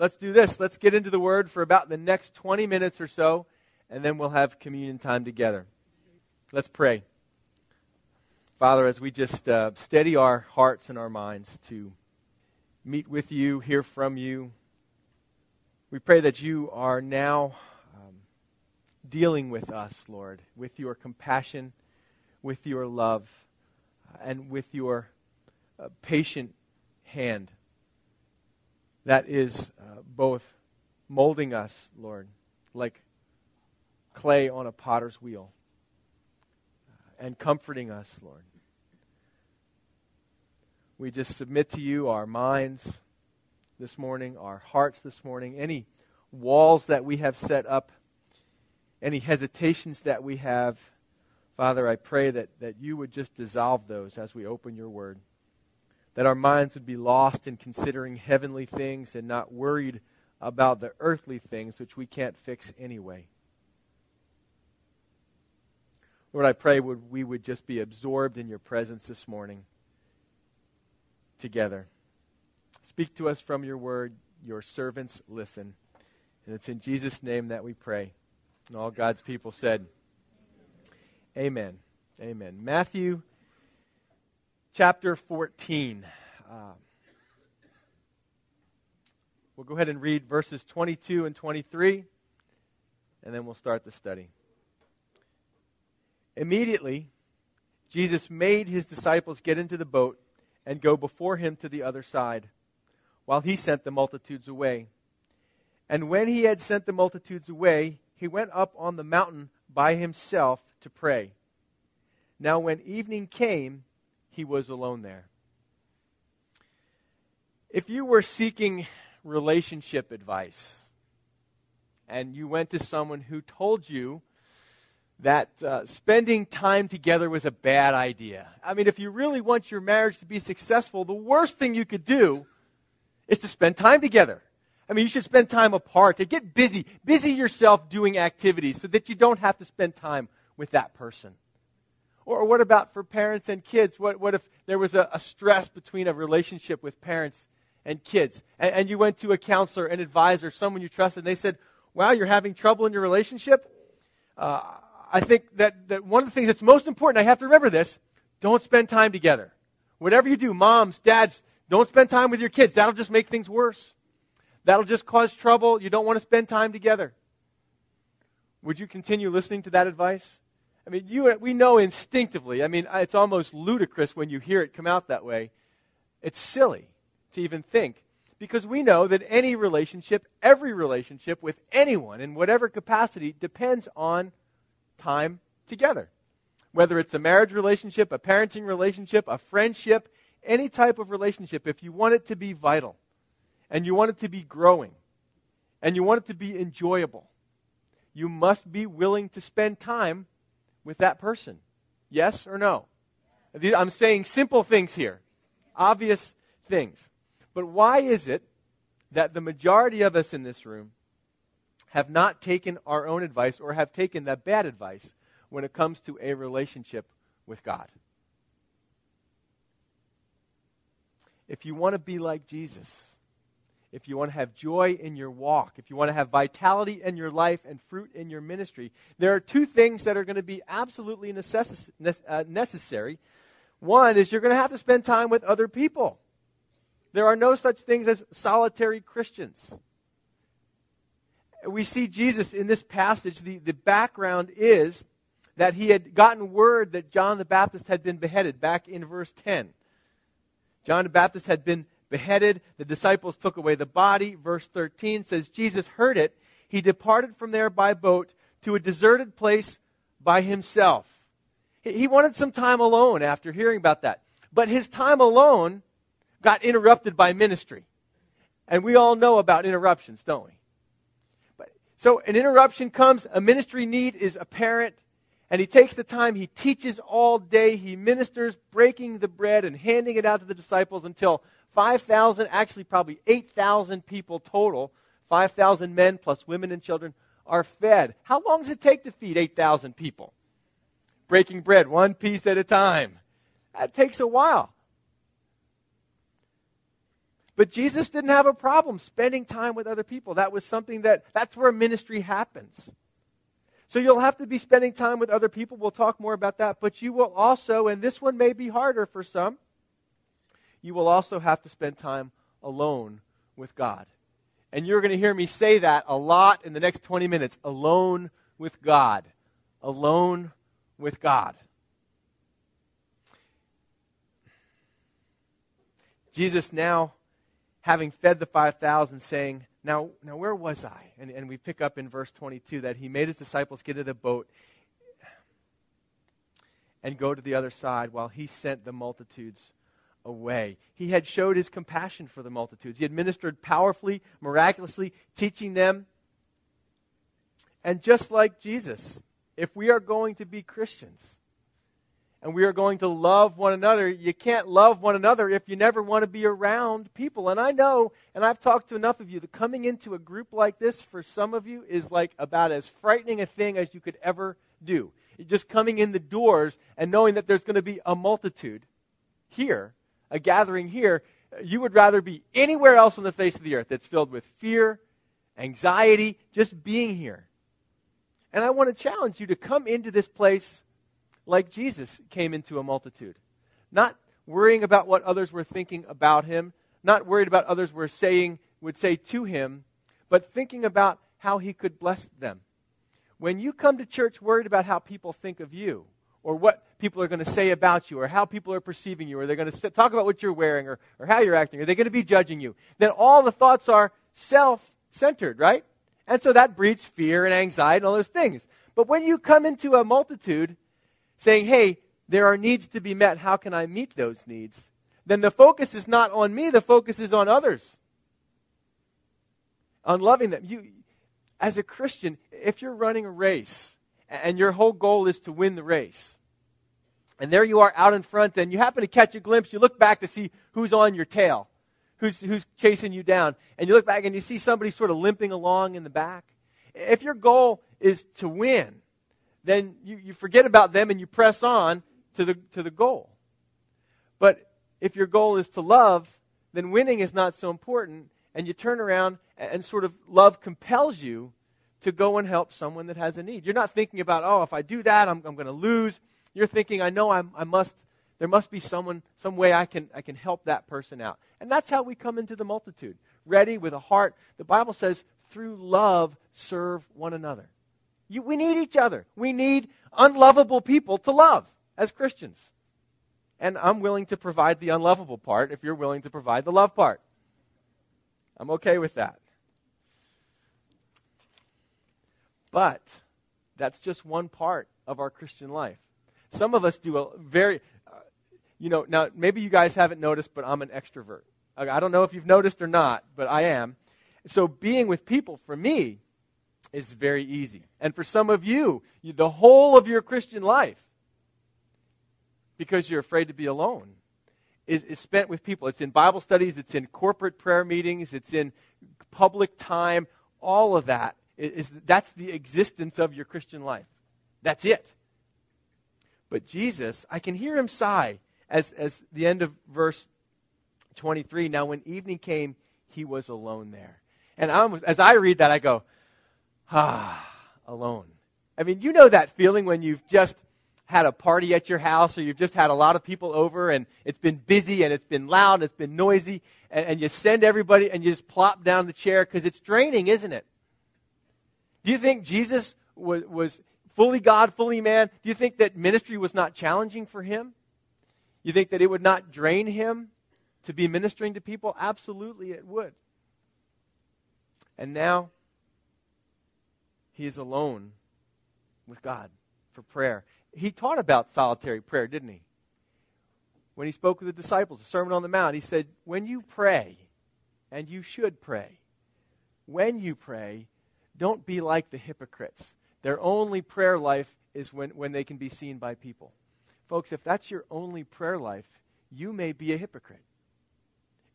let's do this. Let's get into the Word for about the next 20 minutes or so, and then we'll have communion time together. Let's pray. Father, as we just uh, steady our hearts and our minds to meet with you, hear from you, we pray that you are now um, dealing with us, Lord, with your compassion, with your love, and with your uh, patient hand that is uh, both molding us, Lord, like clay on a potter's wheel, uh, and comforting us, Lord. We just submit to you our minds this morning, our hearts this morning, any walls that we have set up, any hesitations that we have. Father, I pray that, that you would just dissolve those as we open your word that our minds would be lost in considering heavenly things and not worried about the earthly things which we can't fix anyway. Lord, I pray would we would just be absorbed in your presence this morning together. Speak to us from your word. Your servants listen. And it's in Jesus' name that we pray. And all God's people said, Amen. Amen. Matthew chapter 14. Uh, we'll go ahead and read verses 22 and 23, and then we'll start the study. Immediately, Jesus made his disciples get into the boat and go before him to the other side, while he sent the multitudes away. And when he had sent the multitudes away, he went up on the mountain by himself to pray. Now, when evening came, he was alone there. If you were seeking relationship advice and you went to someone who told you that uh, spending time together was a bad idea, I mean, if you really want your marriage to be successful, the worst thing you could do is to spend time together. I mean, you should spend time apart. To get busy, busy yourself doing activities so that you don't have to spend time with that person. Or what about for parents and kids? What, what if there was a, a stress between a relationship with parents and kids? And, and, you went to a counselor, an advisor, someone you trusted, and they said, Wow, you're having trouble in your relationship? Uh, I think that, that one of the things that's most important, I have to remember this don't spend time together. Whatever you do, moms, dads, don't spend time with your kids. That'll just make things worse. That'll just cause trouble. You don't want to spend time together. Would you continue listening to that advice? I mean, you, we know instinctively. I mean, it's almost ludicrous when you hear it come out that way. It's silly to even think because we know that any relationship, every relationship with anyone in whatever capacity, depends on time together. Whether it's a marriage relationship, a parenting relationship, a friendship, any type of relationship, if you want it to be vital and you want it to be growing and you want it to be enjoyable, you must be willing to spend time with that person? Yes or no? I'm saying simple things here, obvious things. But why is it that the majority of us in this room have not taken our own advice or have taken that bad advice when it comes to a relationship with God? If you want to be like Jesus, if you want to have joy in your walk, if you want to have vitality in your life and fruit in your ministry, there are two things that are going to be absolutely necess- uh, necessary. One is you're going to have to spend time with other people. There are no such things as solitary Christians. We see Jesus in this passage. The, the background is that he had gotten word that John the Baptist had been beheaded back in verse 10. John the Baptist had been beheaded. The disciples took away the body. Verse 13 says, Jesus heard it. He departed from there by boat to a deserted place by himself. He wanted some time alone after hearing about that. But his time alone got interrupted by ministry. And we all know about interruptions, don't we? But, so an interruption comes, a ministry need is apparent, and he takes the time, he teaches all day, he ministers, breaking the bread and handing it out to the disciples until 5,000, actually probably 8,000 people total, 5,000 men plus women and children, are fed. How long does it take to feed 8,000 people? Breaking bread one piece at a time. That takes a while. But Jesus didn't have a problem spending time with other people. That was something that, that's where ministry happens. So you'll have to be spending time with other people. We'll talk more about that. But you will also, and this one may be harder for some, you will also have to spend time alone with God. And you're going to hear me say that a lot in the next 20 minutes alone with God. Alone with God. Jesus now, having fed the 5,000, saying, now, now where was I? And, and we pick up in verse 22 that he made his disciples get into the boat and go to the other side while he sent the multitudes away. He had showed his compassion for the multitudes. He had ministered powerfully, miraculously, teaching them. And just like Jesus, if we are going to be Christians, and we are going to love one another. You can't love one another if you never want to be around people. And I know, and I've talked to enough of you, that coming into a group like this for some of you is like about as frightening a thing as you could ever do. Just coming in the doors and knowing that there's going to be a multitude here, a gathering here, you would rather be anywhere else on the face of the earth that's filled with fear, anxiety, just being here. And I want to challenge you to come into this place like Jesus came into a multitude. Not worrying about what others were thinking about him, not worried about others were saying would say to him, but thinking about how he could bless them. When you come to church worried about how people think of you, or what people are going to say about you, or how people are perceiving you, or they're going to talk about what you're wearing, or, or how you're acting, Are they're going to be judging you, then all the thoughts are self centered, right? And so that breeds fear and anxiety and all those things. But when you come into a multitude saying, hey, there are needs to be met. How can I meet those needs? Then the focus is not on me, the focus is on others. On loving them. You, as a Christian, if you're running a race and your whole goal is to win the race, and there you are out in front, and you happen to catch a glimpse, you look back to see who's on your tail, who's, who's chasing you down, and you look back and you see somebody sort of limping along in the back. If your goal is to win, then you, you forget about them and you press on to the, to the goal. But if your goal is to love, then winning is not so important, and you turn around and sort of love compels you to go and help someone that has a need. You're not thinking about, oh, if I do that, I'm, I'm going to lose. You're thinking, I know I'm, I must, there must be someone, some way I can, I can help that person out. And that's how we come into the multitude, ready with a heart. The Bible says, through love, serve one another. You, we need each other. We need unlovable people to love as Christians. And I'm willing to provide the unlovable part if you're willing to provide the love part. I'm okay with that. But that's just one part of our Christian life. Some of us do a very, uh, you know, now maybe you guys haven't noticed, but I'm an extrovert. I don't know if you've noticed or not, but I am. So being with people for me is very easy. And for some of you, you, the whole of your Christian life, because you're afraid to be alone, is, is spent with people. It's in Bible studies, it's in corporate prayer meetings, it's in public time. All of that is, that's the existence of your Christian life. That's it. But Jesus, I can hear him sigh as, as the end of verse 23. Now, when evening came, he was alone there. And I was, as I read that, I go, ah, alone. I mean, you know that feeling when you've just had a party at your house or you've just had a lot of people over and it's been busy and it's been loud and it's been noisy and, and you send everybody and you just plop down the chair because it's draining, isn't it? Do you think Jesus was, was fully God, fully man? Do you think that ministry was not challenging for him? You think that it would not drain him to be ministering to people? Absolutely, it would. And now he is alone with God for prayer. He taught about solitary prayer, didn't he? When he spoke with the disciples, the Sermon on the Mount, he said, When you pray, and you should pray, when you pray, don't be like the hypocrites. Their only prayer life is when, when they can be seen by people. Folks, if that's your only prayer life, you may be a hypocrite.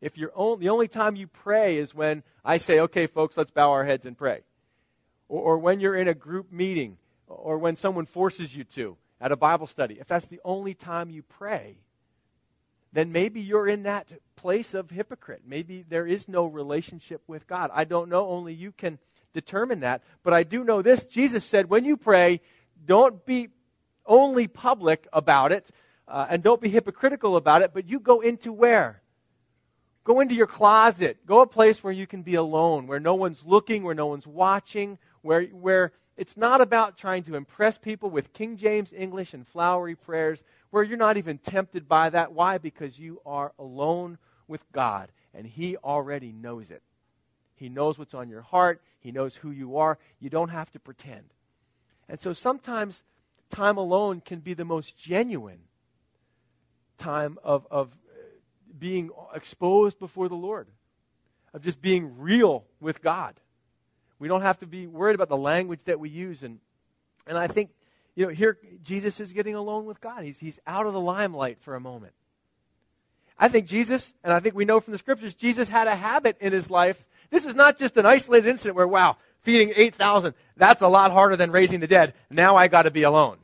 If only, the only time you pray is when I say, okay, folks, let's bow our heads and pray or, or when you're in a group meeting, or when someone forces you to at a Bible study, if that's the only time you pray, then maybe you're in that place of hypocrite. Maybe there is no relationship with God. I don't know. Only you can determine that. But I do know this Jesus said, when you pray, don't be only public about it uh, and don't be hypocritical about it, but you go into where? Go into your closet. Go a place where you can be alone, where no one's looking, where no one's watching, where, where it's not about trying to impress people with King James English and flowery prayers, where you're not even tempted by that. Why? Because you are alone with God, and He already knows it. He knows what's on your heart, He knows who you are. You don't have to pretend. And so sometimes time alone can be the most genuine time of, of being exposed before the Lord, of just being real with God. We don't have to be worried about the language that we use. And, and I think, you know, here Jesus is getting alone with God. He's, he's out of the limelight for a moment. I think Jesus, and I think we know from the scriptures, Jesus had a habit in his life. This is not just an isolated incident where, wow, feeding 8,000, that's a lot harder than raising the dead. Now I got to be alone.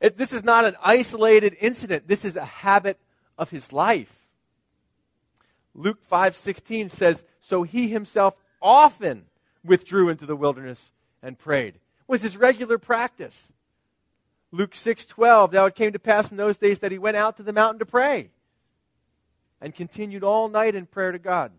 It, this is not an isolated incident. This is a habit of his life. Luke 5:16 says, "So he himself often withdrew into the wilderness and prayed." Was his regular practice. Luke 6:12, now it came to pass in those days that he went out to the mountain to pray and continued all night in prayer to God.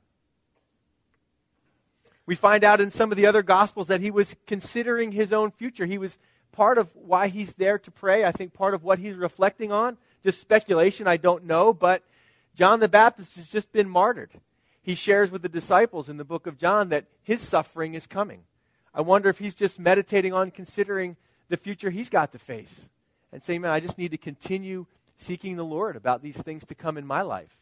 We find out in some of the other gospels that he was considering his own future. He was part of why he's there to pray. I think part of what he's reflecting on, just speculation, I don't know, but John the Baptist has just been martyred. He shares with the disciples in the book of John that his suffering is coming. I wonder if he's just meditating on considering the future he's got to face and saying, man, I just need to continue seeking the Lord about these things to come in my life.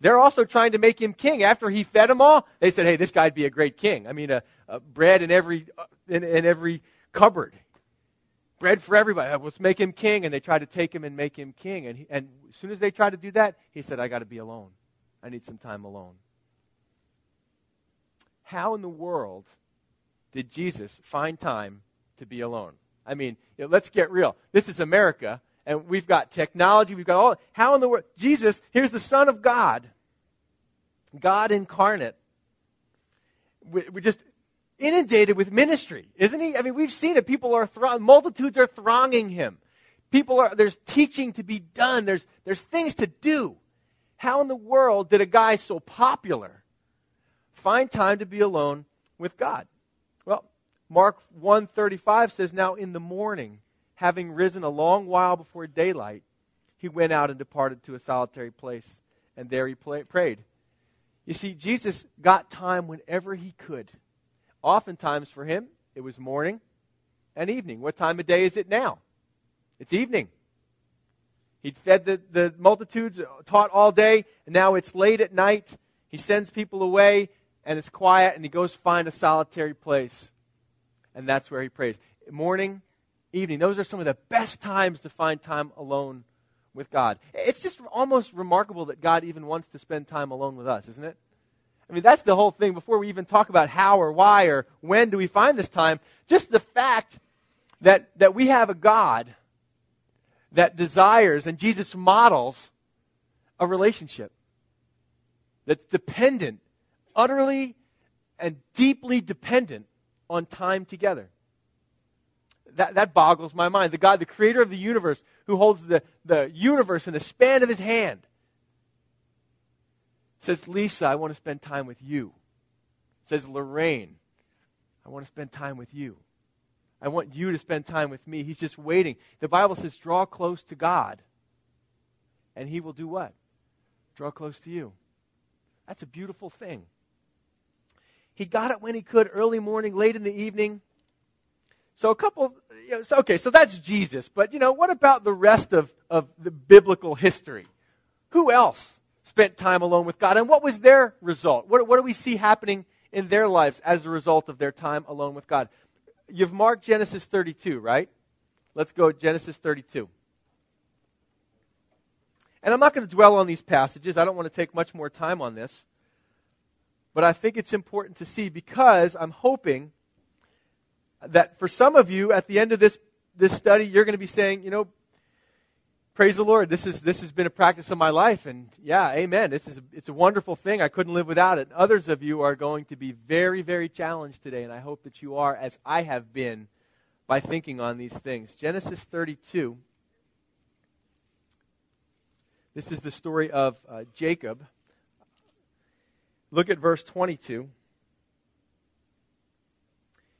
They're also trying to make him king. After he fed them all, they said, hey, this guy'd be a great king. I mean, a, a bread in every, uh, in, in every cupboard bread for everybody. Let's make him king. And they tried to take him and make him king. And, he, and as soon as they tried to do that, he said, I got to be alone. I need some time alone. How in the world did Jesus find time to be alone? I mean, let's get real. This is America, and we've got technology, we've got all. How in the world? Jesus, here's the Son of God, God incarnate. We're just inundated with ministry, isn't he? I mean, we've seen it. People are throng- multitudes are thronging him. People are there's teaching to be done. There's there's things to do. How in the world did a guy so popular find time to be alone with God? Well, Mark 135 says now in the morning, having risen a long while before daylight, he went out and departed to a solitary place and there he play, prayed. You see, Jesus got time whenever he could. Oftentimes for him, it was morning and evening. What time of day is it now? It's evening. He'd fed the, the multitudes, uh, taught all day, and now it's late at night. He sends people away, and it's quiet, and he goes find a solitary place. And that's where he prays. Morning, evening. Those are some of the best times to find time alone with God. It's just almost remarkable that God even wants to spend time alone with us, isn't it? I mean, that's the whole thing before we even talk about how or why or when do we find this time. Just the fact that, that we have a God that desires, and Jesus models, a relationship that's dependent, utterly and deeply dependent on time together. That, that boggles my mind. The God, the creator of the universe, who holds the, the universe in the span of his hand, Says, Lisa, I want to spend time with you. Says, Lorraine, I want to spend time with you. I want you to spend time with me. He's just waiting. The Bible says, draw close to God, and He will do what? Draw close to you. That's a beautiful thing. He got it when he could, early morning, late in the evening. So a couple, you know, so, okay, so that's Jesus. But, you know, what about the rest of, of the biblical history? Who else spent time alone with God. And what was their result? What, what do we see happening in their lives as a result of their time alone with God? You've marked Genesis 32, right? Let's go Genesis 32. And I'm not going to dwell on these passages. I don't want to take much more time on this. But I think it's important to see because I'm hoping that for some of you at the end of this, this study, you're going to be saying, you know, praise the Lord. This is this has been a practice of my life, and yeah, Amen. This is it's a wonderful thing. I couldn't live without it. Others of you are going to be very, very challenged today, and I hope that you are, as I have been, by thinking on these things. Genesis 32. This is the story of uh, Jacob. Look at verse 22.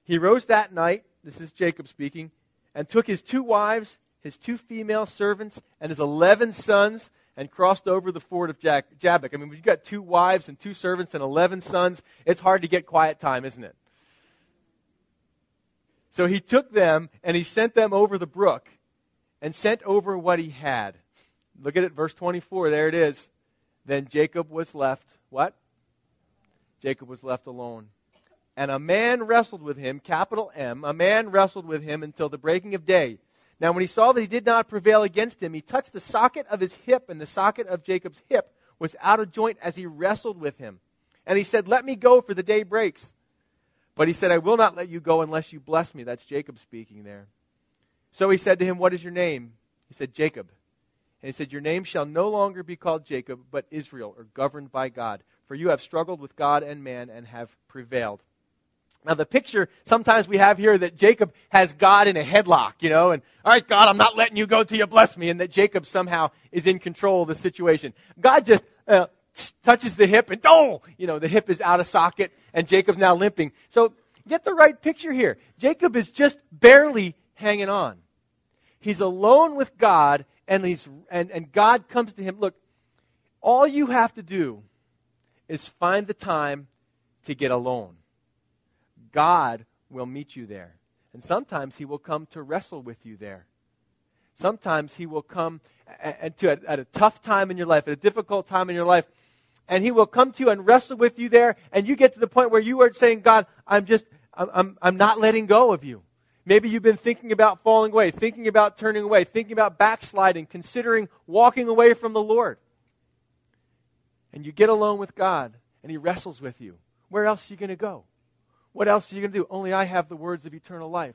He rose that night. This is Jacob speaking, and took his two wives his two female servants, and his 11 sons, and crossed over the ford of Jabbok. I mean, when you've got two wives and two servants and 11 sons, it's hard to get quiet time, isn't it? So he took them and he sent them over the brook and sent over what he had. Look at it, verse 24. There it is. Then Jacob was left, what? Jacob was left alone. And a man wrestled with him, capital M, a man wrestled with him until the breaking of day. Now, when he saw that he did not prevail against him, he touched the socket of his hip, and the socket of Jacob's hip was out of joint as he wrestled with him. And he said, Let me go, for the day breaks. But he said, I will not let you go unless you bless me. That's Jacob speaking there. So he said to him, What is your name? He said, Jacob. And he said, Your name shall no longer be called Jacob, but Israel, or governed by God. For you have struggled with God and man and have prevailed. Now, the picture sometimes we have here that Jacob has God in a headlock, you know, and, all right, God, I'm not letting you go till you bless me, and that Jacob somehow is in control of the situation. God just uh, touches the hip, and oh, you know, the hip is out of socket, and Jacob's now limping. So, get the right picture here. Jacob is just barely hanging on. He's alone with God, and, he's, and, and God comes to him. Look, all you have to do is find the time to get alone. God will meet you there. And sometimes He will come to wrestle with you there. Sometimes He will come and to, at a tough time in your life, at a difficult time in your life, and He will come to you and wrestle with you there, and you get to the point where you are saying, God, I'm just, I'm, I'm, I'm not letting go of you. Maybe you've been thinking about falling away, thinking about turning away, thinking about backsliding, considering walking away from the Lord. And you get alone with God, and He wrestles with you. Where else are you going to go? What else are you going to do? Only I have the words of eternal life.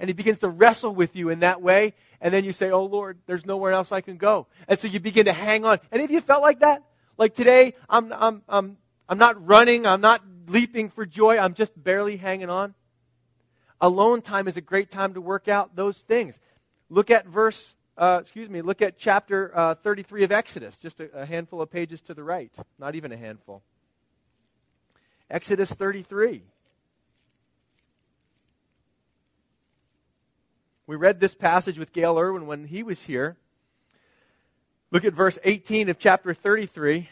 And he begins to wrestle with you in that way. And then you say, Oh Lord, there's nowhere else I can go. And so you begin to hang on. Any of you felt like that? Like today, I'm, I'm, I'm, I'm not running. I'm not leaping for joy. I'm just barely hanging on. Alone time is a great time to work out those things. Look at verse, uh, excuse me, look at chapter uh, 33 of Exodus, just a, a handful of pages to the right. Not even a handful. Exodus 33. We read this passage with Gayle Erwin when he was here. Look at verse 18 of chapter 33.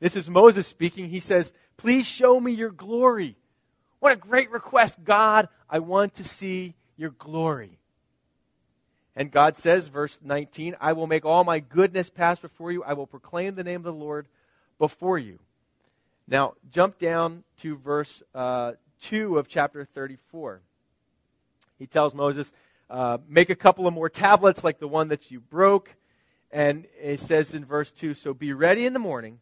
This is Moses speaking. He says, Please show me your glory. What a great request. God, I want to see your glory. And God says, verse 19, I will make all my goodness pass before you. I will proclaim the name of the Lord before you. Now, jump down to verse uh, 2 of chapter 34 he tells Moses, uh, make a couple of more tablets like the one that you broke. And it says in verse 2 So be ready in the morning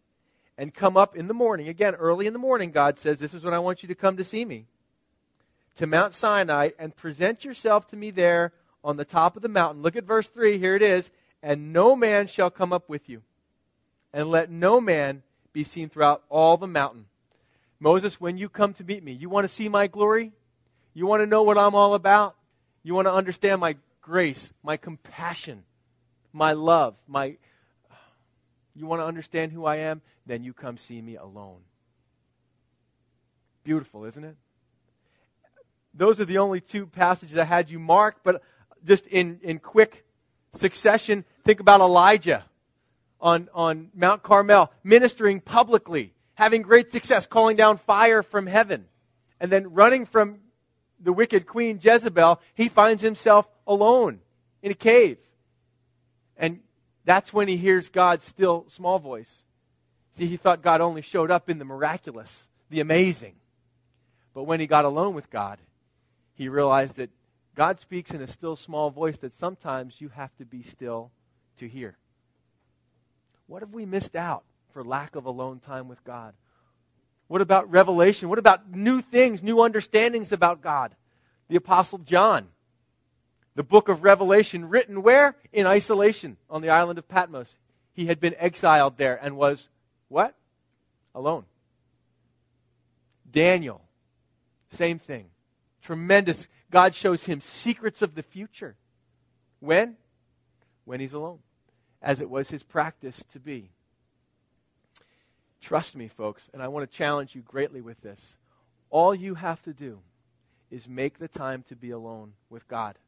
and come up in the morning. Again, early in the morning, God says, This is when I want you to come to see me. To Mount Sinai and present yourself to me there on the top of the mountain. Look at verse 3. Here it is. And no man shall come up with you. And let no man be seen throughout all the mountain. Moses, when you come to meet me, you want to see my glory? You want to know what I'm all about? You want to understand my grace, my compassion, my love, my. You want to understand who I am? Then you come see me alone. Beautiful, isn't it? Those are the only two passages I had you mark, but just in, in quick succession, think about Elijah on, on Mount Carmel, ministering publicly, having great success, calling down fire from heaven, and then running from the wicked queen Jezebel, he finds himself alone in a cave. And that's when he hears God's still small voice. See, he thought God only showed up in the miraculous, the amazing. But when he got alone with God, he realized that God speaks in a still small voice that sometimes you have to be still to hear. What have we missed out for lack of alone time with God? What about revelation? What about new things, new understandings about God? The Apostle John The book of Revelation, written where? In isolation on the island of Patmos. He had been exiled there and was what? Alone. Daniel, same thing. Tremendous. God shows him secrets of the future. When? When he's alone, as it was his practice to be. Trust me, folks, and I want to challenge you greatly with this. All you have to do is make the time to be alone with God,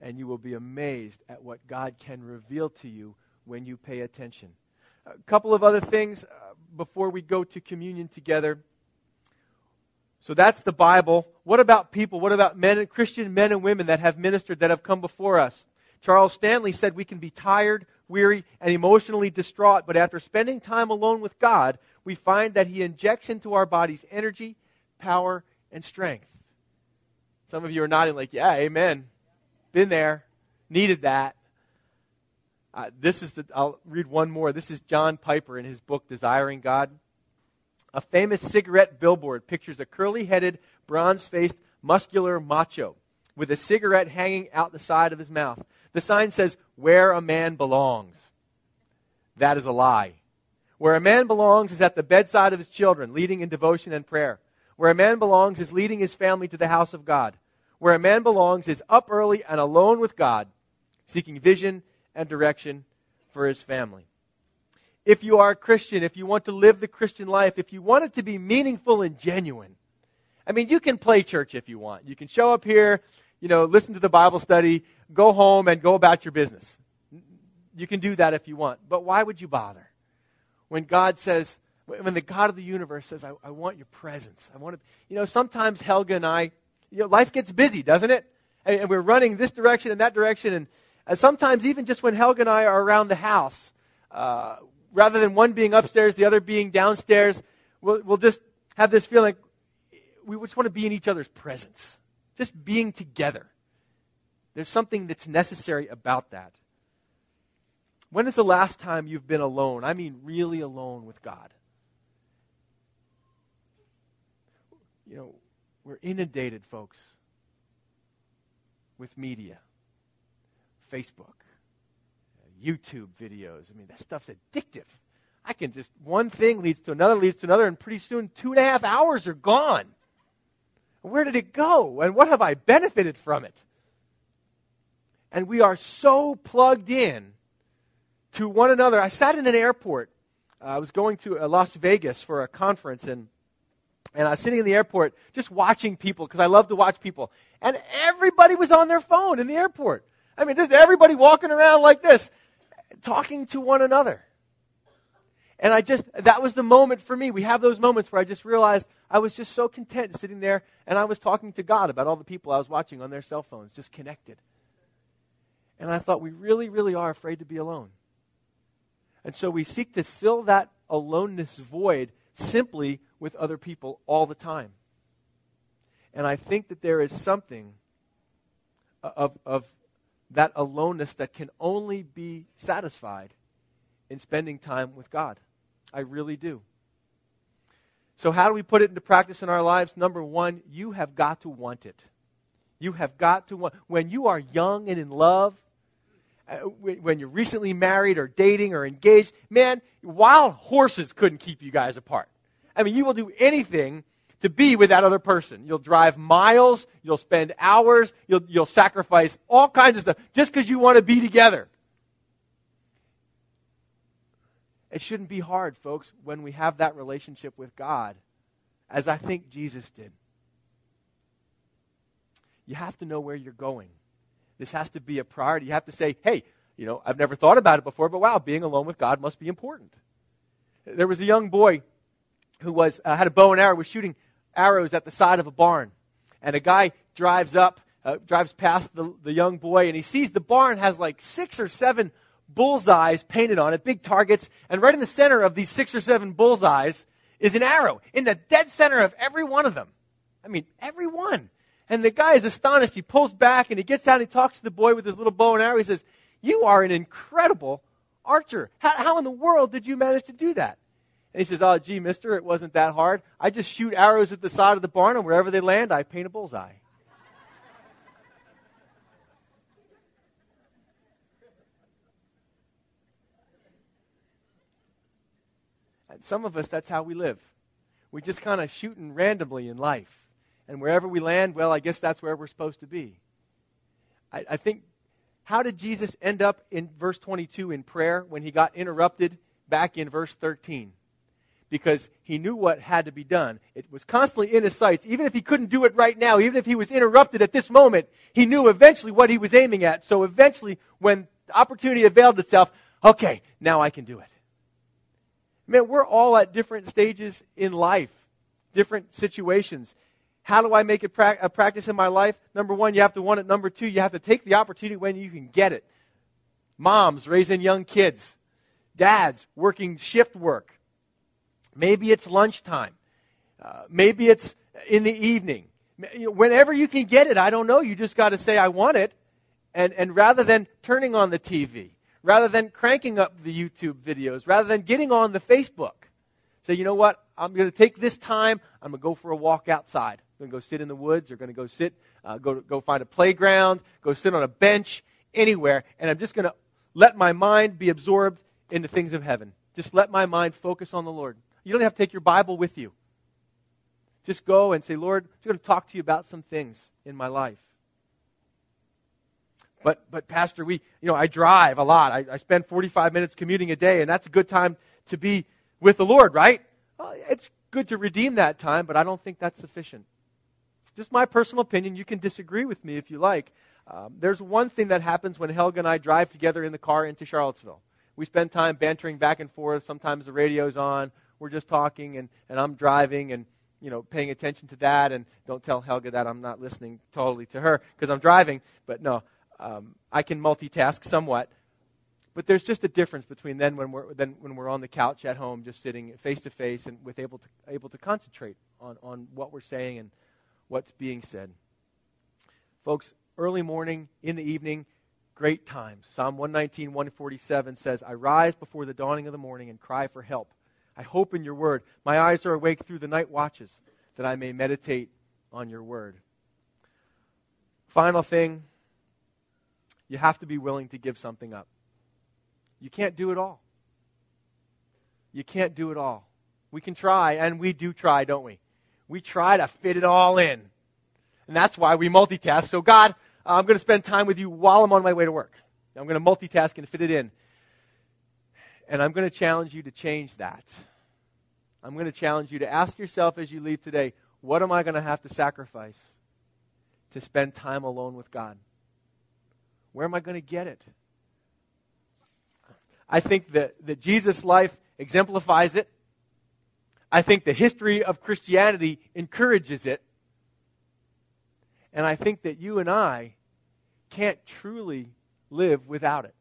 and you will be amazed at what God can reveal to you when you pay attention. A couple of other things uh, before we go to communion together. So that's the Bible. What about people? What about men, and Christian men and women that have ministered, that have come before us? Charles Stanley said we can be tired, weary, and emotionally distraught, but after spending time alone with God, we find that He injects into our bodies energy, power, and strength. Some of you are nodding like, yeah, amen. Been there. Needed that. Uh, this is the, I'll read one more. This is John Piper in his book, Desiring God. A famous cigarette billboard pictures a curly headed, bronze faced, muscular macho with a cigarette hanging out the side of his mouth. The sign says, Where a man belongs. That is a lie. Where a man belongs is at the bedside of his children, leading in devotion and prayer. Where a man belongs is leading his family to the house of God. Where a man belongs is up early and alone with God, seeking vision and direction for his family if you are a Christian, if you want to live the Christian life, if you want it to be meaningful and genuine. I mean, you can play church if you want. You can show up here, you know, listen to the Bible study, go home, and go about your business. You can do that if you want. But why would you bother? When God says, when the God of the universe says, I, I want your presence. I want to, you know, sometimes Helga and I, you know, life gets busy, doesn't it? And, and we're running this direction and that direction. And, and sometimes even just when Helga and I are around the house, uh, rather than one being upstairs, the other being downstairs, we'll, we'll just have this feeling we just want to be in each other's presence, just being together. There's something that's necessary about that. When is the last time you've been alone? I mean, really alone with God. You know, we're inundated, folks, with media, Facebook, YouTube videos. I mean, that stuff's addictive. I can just, one thing leads to another, leads to another, and pretty soon two and a half hours are gone. Where did it go? And what have I benefited from it? And we are so plugged in to one another. I sat in an airport. Uh, I was going to uh, Las Vegas for a conference, and, and I was sitting in the airport just watching people because I love to watch people. And everybody was on their phone in the airport. I mean, just everybody walking around like this talking to one another. And I just, that was the moment for me. We have those moments where I just realized I was just so content sitting there and I was talking to God about all the people I was watching on their cell phones, just connected. And I thought, we really, really are afraid to be alone. And so we seek to fill that aloneness void simply with other people all the time. And I think that there is something of, of that aloneness that can only be satisfied in spending time with God. I really do. So, how do we put it into practice in our lives? Number one, you have got to want it. You have got to want. When you are young and in love, uh, when you're recently married or dating or engaged, man, wild horses couldn't keep you guys apart. I mean, you will do anything to be with that other person. You'll drive miles, you'll spend hours, you'll, you'll sacrifice all kinds of stuff just because you want to be together. It shouldn't be hard, folks, when we have that relationship with God, as I think Jesus did. You have to know where you're going. This has to be a priority. You have to say, hey, you know, I've never thought about it before, but wow, being alone with God must be important. There was a young boy who was uh, had a bow and arrow, was shooting arrows at the side of a barn. And a guy drives up, uh, drives past the, the young boy, and he sees the barn has like six or seven bullseyes painted on it, big targets. And right in the center of these six or seven bullseyes is an arrow, in the dead center of every one of them. I mean, every one. And the guy is astonished. He pulls back and he gets out and he talks to the boy with his little bow and arrow. He says, You are an incredible archer. How, how in the world did you manage to do that? And he says, Oh, gee, mister, it wasn't that hard. I just shoot arrows at the side of the barn, and wherever they land, I paint a bullseye. Some of us, that's how we live. We're just kind of shooting randomly in life. And wherever we land, well, I guess that's where we're supposed to be. I, I think, how did Jesus end up in verse 22 in prayer when he got interrupted back in verse 13? Because he knew what had to be done. It was constantly in his sights. Even if he couldn't do it right now, even if he was interrupted at this moment, he knew eventually what he was aiming at. So eventually, when opportunity availed itself, okay, now I can do it. Man, we're all at different stages in life, different situations. How do I make it pra- a practice in my life? Number one, you have to want it. Number two, you have to take the opportunity when you can get it. Moms raising young kids, dads working shift work. Maybe it's lunchtime. Uh, maybe it's in the evening. Whenever you can get it, I don't know. You just got to say, I want it. And, and rather than turning on the TV, rather than cranking up the YouTube videos, rather than getting on the Facebook. Say, you know what? I'm going to take this time. I'm going to go for a walk outside. I'm going to go sit in the woods or going to go sit, uh, go, go find a playground, go sit on a bench, anywhere. And I'm just going to let my mind be absorbed in the things of heaven. Just let my mind focus on the Lord. You don't have to take your Bible with you. Just go and say, Lord, I'm going to talk to you about some things in my life. But, but Pastor, we, you know, I drive a lot. I, I spend 45 minutes commuting a day, and that's a good time to be with the Lord, right? Well, it's good to redeem that time, but I don't think that's sufficient. Just my personal opinion. You can disagree with me if you like. Um, there's one thing that happens when Helga and I drive together in the car into Charlottesville. We spend time bantering back and forth. Sometimes the radio's on. We're just talking, and, and I'm driving, and you know, paying attention to that. And don't tell Helga that I'm not listening totally to her because I'm driving. But no, um, I can multitask somewhat. But there's just a difference between then when we're, then when we're on the couch at home, just sitting face to face and with able to, able to concentrate on, on what we're saying and what's being said. Folks, early morning, in the evening, great times. Psalm 119, 147 says, I rise before the dawning of the morning and cry for help. I hope in your word. My eyes are awake through the night watches that I may meditate on your word. Final thing you have to be willing to give something up. You can't do it all. You can't do it all. We can try, and we do try, don't we? We try to fit it all in. And that's why we multitask. So, God, I'm going to spend time with you while I'm on my way to work. I'm going to multitask and fit it in. And I'm going to challenge you to change that. I'm going to challenge you to ask yourself as you leave today what am I going to have to sacrifice to spend time alone with God? Where am I going to get it? I think that, that Jesus' life exemplifies it. I think the history of Christianity encourages it. And I think that you and I can't truly live without it.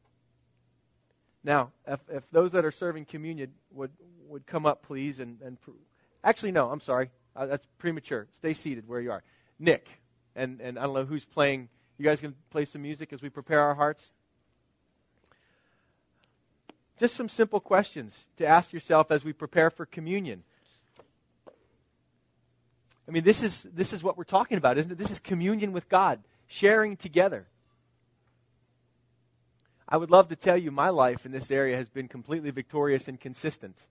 Now, if, if those that are serving communion would, would come up, please, and, and actually, no, I'm sorry. Uh, that's premature. Stay seated where you are. Nick, and, and I don't know who's playing you guys can play some music as we prepare our hearts? Just some simple questions to ask yourself as we prepare for communion. I mean, this is, this is what we're talking about, isn't it? This is communion with God, sharing together. I would love to tell you my life in this area has been completely victorious and consistent.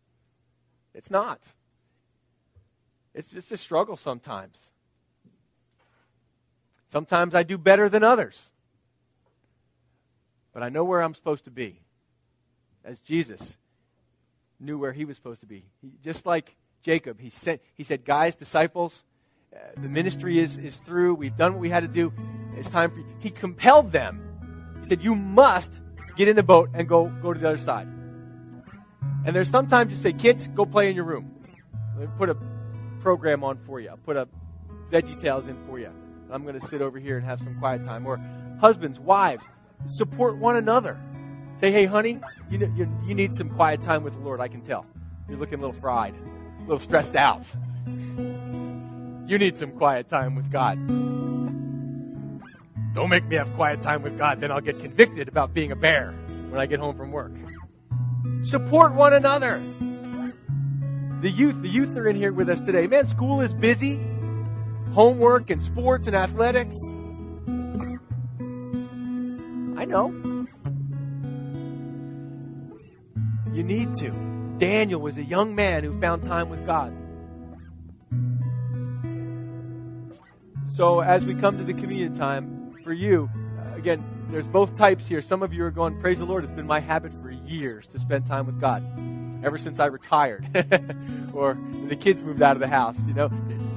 It's not. It's just a struggle sometimes. Sometimes I do better than others. But I know where I'm supposed to be. As Jesus knew where he was supposed to be. He, just like Jacob, he, sent, he said, Guys, disciples, uh, the ministry is, is through. We've done what we had to do. It's time for you. He compelled them. He said, You must get in the boat and go, go to the other side. And there's sometimes you say, Kids, go play in your room. Let me put a program on for you. I'll put a Veggie Tales in for you. I'm going to sit over here and have some quiet time. Or husbands, wives, support one another. Say, hey, honey, you, you, you need some quiet time with the Lord. I can tell. You're looking a little fried, a little stressed out. You need some quiet time with God. Don't make me have quiet time with God, then I'll get convicted about being a bear when I get home from work. Support one another. The youth, the youth are in here with us today. Man, school is busy homework and sports and athletics. I know. You need to. Daniel was a young man who found time with God. So, as we come to the communion time, for you, again, there's both types here. Some of you are going, Praise the Lord, it's been my habit for years to spend time with God, ever since I retired, or the kids moved out of the house. You know,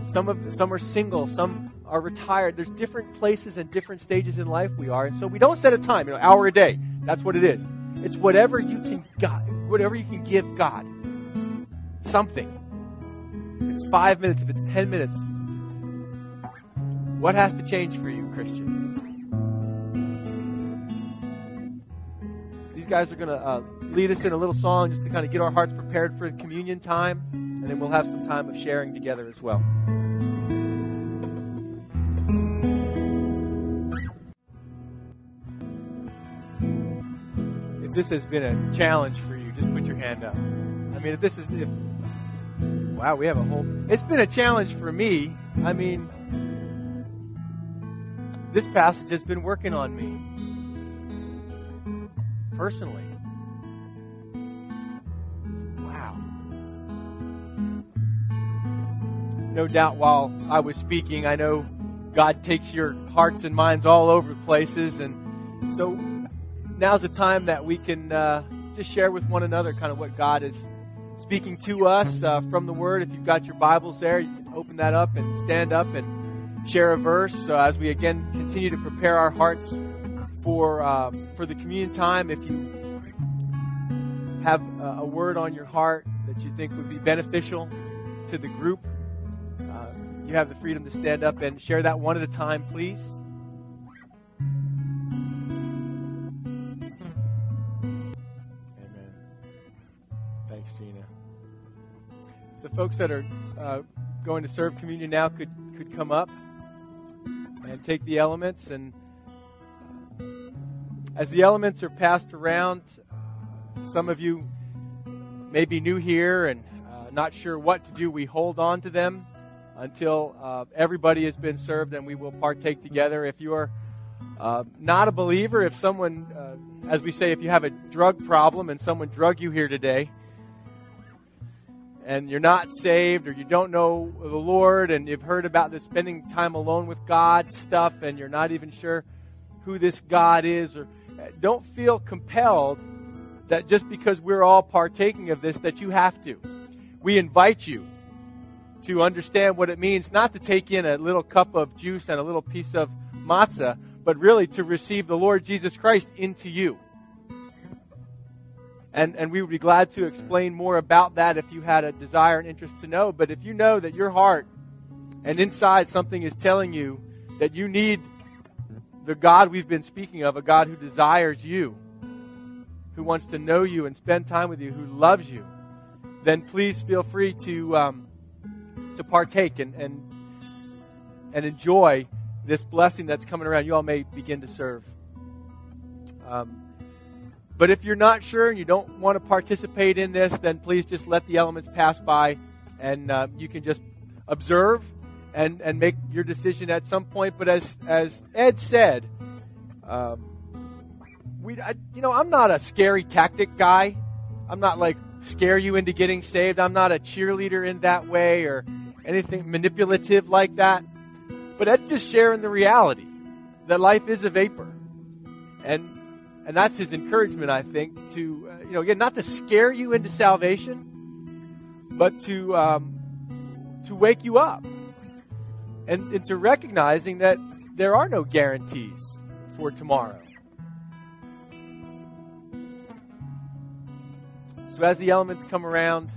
some of some are single, some are retired. There's different places and different stages in life we are, and so we don't set a time, you know, hour a day. That's what it is. It's whatever you can God, whatever you can give God. Something. If it's five minutes, if it's ten minutes. What has to change for you, Christian? These guys are going to uh, lead us in a little song just to kind of get our hearts prepared for communion time, and then we'll have some time of sharing together as well. If this has been a challenge for you, just put your hand up. I mean, if this is, if, wow, we have a whole, it's been a challenge for me. I mean, this passage has been working on me personally. No doubt while I was speaking, I know God takes your hearts and minds all over places. And so now's the time that we can uh, just share with one another kind of what God is speaking to us uh, from the Word. If you've got your Bibles there, you can open that up and stand up and share a verse uh, as we again continue to prepare our hearts for uh, for the communion time. If you have a, word on your heart that you think would be beneficial to the group, you have the freedom to stand up and share that one at a time, please. Amen. Thanks, Gina. The folks that are uh, going to serve communion now could could come up and take the elements and as the elements are passed around, some of you may be new here and uh, not sure what to do. We hold on to them until uh, everybody has been served and we will partake together. If you are uh, not a believer, if someone, uh, as we say, if you have a drug problem and someone drug you here today, and you're not saved or you don't know the Lord and you've heard about this spending time alone with God stuff and you're not even sure who this God is or don't feel compelled that just because we're all partaking of this that you have to. We invite you to understand what it means not to take in a little cup of juice and a little piece of matzah, but really to receive the Lord Jesus Christ into you. And, and we would be glad to explain more about that if you had a desire and interest to know. But if you know that your heart and inside something is telling you that you need the God we've been speaking of, a God who desires you, who wants to know you and spend time with you, who loves you, then please feel free to um, to partake and, and and enjoy this blessing that's coming around. You all may begin to serve. Um, but if you're not sure and you don't want to participate in this, then please just let the elements pass by, and uh, you can just observe and, and make your decision at some point. But as, as Ed said, um, we, I, you know, I'm not a scary tactic guy. I'm not like scare you into getting saved. I'm not a cheerleader in that way or anything manipulative like that. But that's just sharing the reality that life is a vapor. And and that's his encouragement, I think, to uh, you know again not to scare you into salvation, but to um, to wake you up and into recognizing that there are no guarantees for tomorrow. So, as the elements come around,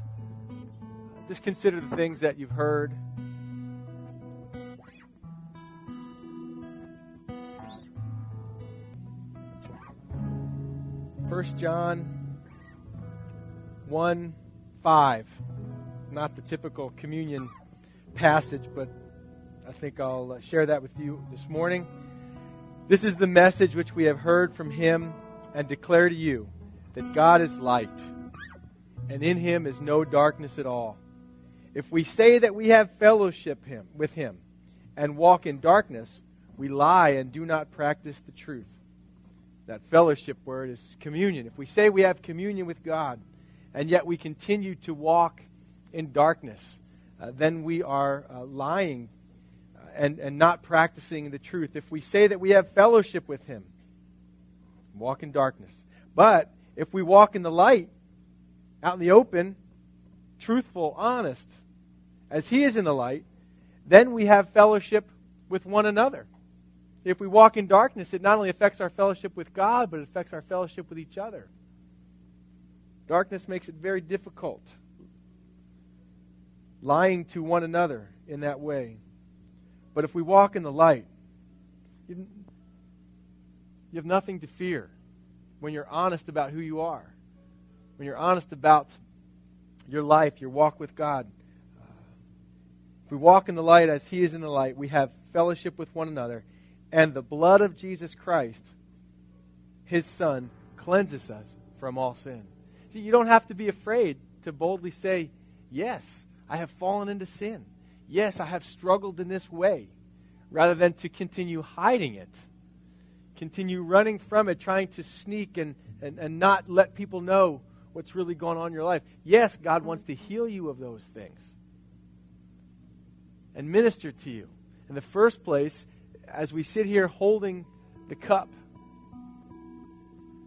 just consider the things that you've heard. First John 1 5. Not the typical communion passage, but I think I'll uh, share that with you this morning. This is the message which we have heard from him and declare to you that God is light, and in him is no darkness at all. If we say that we have fellowship him, with him and walk in darkness, we lie and do not practice the truth. That fellowship word is communion. If we say we have communion with God and yet we continue to walk in darkness, uh, then we are uh, lying uh, and, and not practicing the truth. If we say that we have fellowship with Him, walk in darkness. But if we walk in the light, out in the open, truthful, honest, as He is in the light, then we have fellowship with one another. If we walk in darkness, it not only affects our fellowship with God, but it affects our fellowship with each other. Darkness makes it very difficult. Lying to one another in that way. But if we walk in the light, you, have nothing to fear when you're honest about who you are, when you're honest about your life, your walk with God. Uh, if we walk in the light as He is in the light, we have fellowship with one another, and the blood of Jesus Christ, His Son, cleanses us from all sin. See, you don't have to be afraid to boldly say, Yes, I have fallen into sin. Yes, I have struggled in this way, rather than to continue hiding it, continue running from it, trying to sneak and, and, and not let people know what's really going on in your life. Yes, God wants to heal you of those things and minister to you. In the first place, as we sit here holding the cup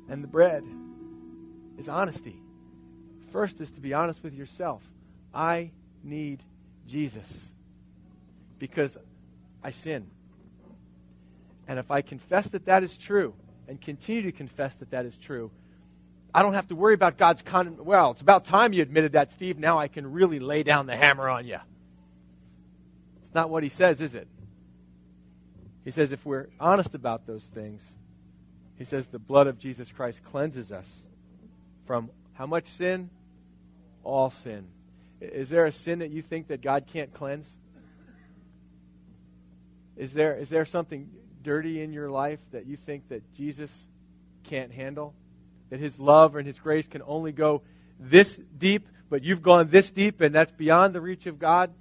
and the bread, is honesty. First is to be honest with yourself. I need Jesus because I sin. And if I confess that that is true and continue to confess that that is true, I don't have to worry about God's con. Well, it's about time you admitted that, Steve. Now I can really lay down the hammer on you. It's not what he says, is it? He says if we're honest about those things, he says the blood of Jesus Christ cleanses us from how much sin? All sin. Is there a sin that you think that God can't cleanse? Is there, is there something dirty in your life that you think that Jesus can't handle? That his love and his grace can only go this deep, but you've gone this deep and that's beyond the reach of God?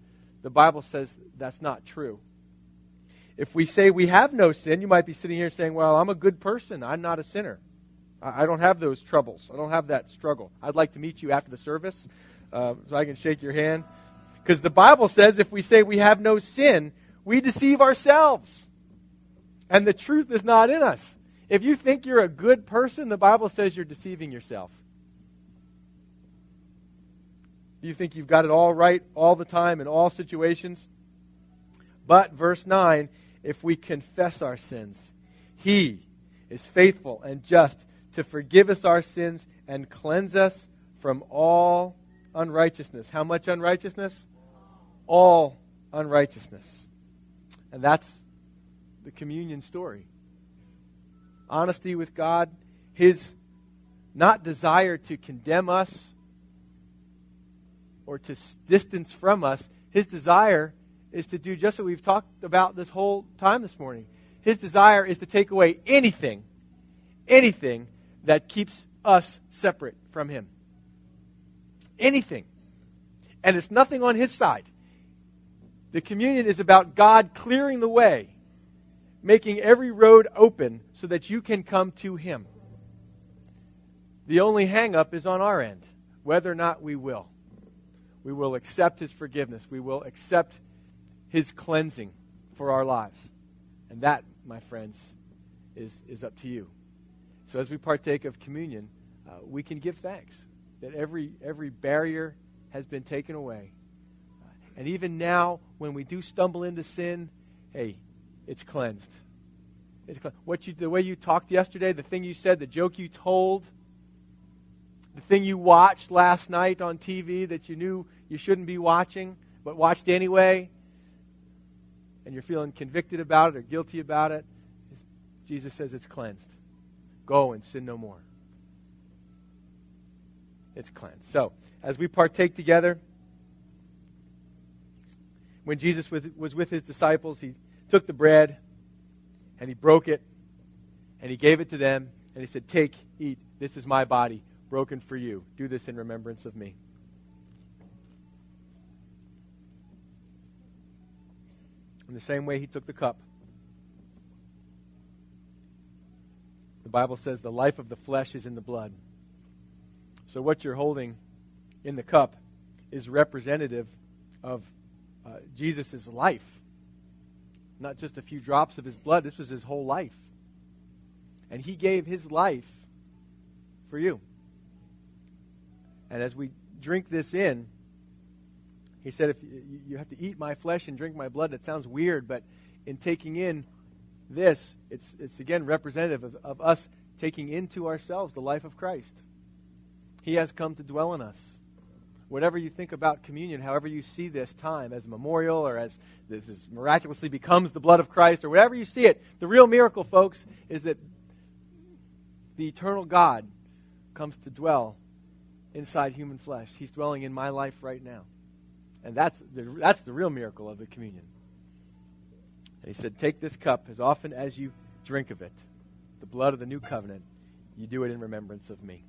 The Bible says that's not true. If we say we have no sin, you might be sitting here saying, Well, I'm a good person. I'm not a sinner. I don't have those troubles. I don't have that struggle. I'd like to meet you after the service uh, so I can shake your hand. Because the Bible says if we say we have no sin, we deceive ourselves. And the truth is not in us. If you think you're a good person, the Bible says you're deceiving yourself. Do you think you've got it all right all the time in all situations? But, verse 9, if we confess our sins, He is faithful and just to forgive us our sins and cleanse us from all unrighteousness. How much unrighteousness? All unrighteousness. And that's the communion story. Honesty with God, His not desire to condemn us or to distance from us. His desire is to do just what we've talked about this whole time this morning. His desire is to take away anything, anything that keeps us separate from Him. Anything. And it's nothing on His side. The communion is about God clearing the way, making every road open so that you can come to Him. The only hangup is on our end, whether or not we will. We will accept his forgiveness. We will accept his cleansing for our lives. And that, my friends, is, is up to you. So as we partake of communion, uh, we can give thanks that every, every barrier has been taken away. Uh, and even now, when we do stumble into sin, hey, it's cleansed. It's. What you, the way you talked yesterday, the thing you said, the joke you told, the thing you watched last night on TV that you knew you shouldn't be watching, but watched anyway, and you're feeling convicted about it or guilty about it, Jesus says it's cleansed. Go and sin no more. It's cleansed. So, as we partake together, when Jesus was with his disciples, he took the bread and he broke it and he gave it to them and he said, Take, eat, this is my body broken for you. Do this in remembrance of me. In the same way, he took the cup. The Bible says the life of the flesh is in the blood. So, what you're holding in the cup is representative of uh, Jesus' life. Not just a few drops of his blood, this was his whole life. And he gave his life for you. And as we drink this in, he said, if you have to eat my flesh and drink my blood, that sounds weird, but in taking in this, it's, it's again representative of, of us taking into ourselves the life of Christ. He has come to dwell in us. Whatever you think about communion, however you see this time as a memorial or as this miraculously becomes the blood of Christ or whatever you see it, the real miracle, folks, is that the eternal God comes to dwell inside human flesh. He's dwelling in my life right now. And that's the, that's the real miracle of the communion. And he said, Take this cup as often as you drink of it, the blood of the new covenant. You do it in remembrance of me.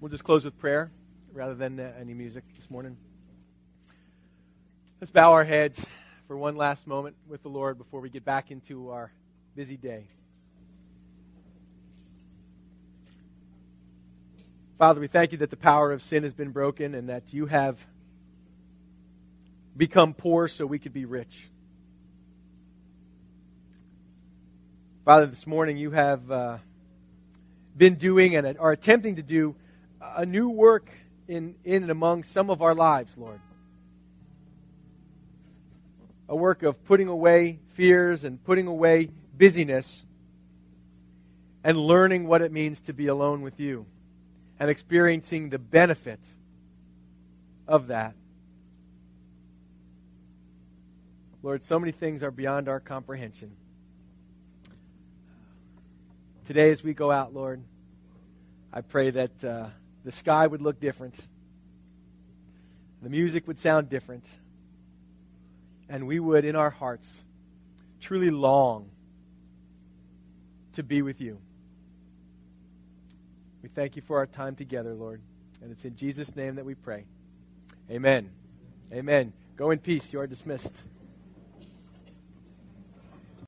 We'll just close with prayer rather than uh, any music this morning. Let's bow our heads for one last moment with the Lord before we get back into our busy day. Father, we thank you that the power of sin has been broken and that you have become poor so we could be rich. Father, this morning you have uh, been doing and are attempting to do a new work in, in and among some of our lives, Lord a work of putting away fears and putting away busyness and learning what it means to be alone with you and experiencing the benefit of that. Lord, so many things are beyond our comprehension. Today, as we go out, Lord, I pray that uh, the sky would look different, the music would sound different and we would, in our hearts, truly long to be with you. We thank you for our time together, Lord. And it's in Jesus' name that we pray. Amen. Amen. Go in peace. You are dismissed.